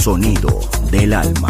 Sonido del alma.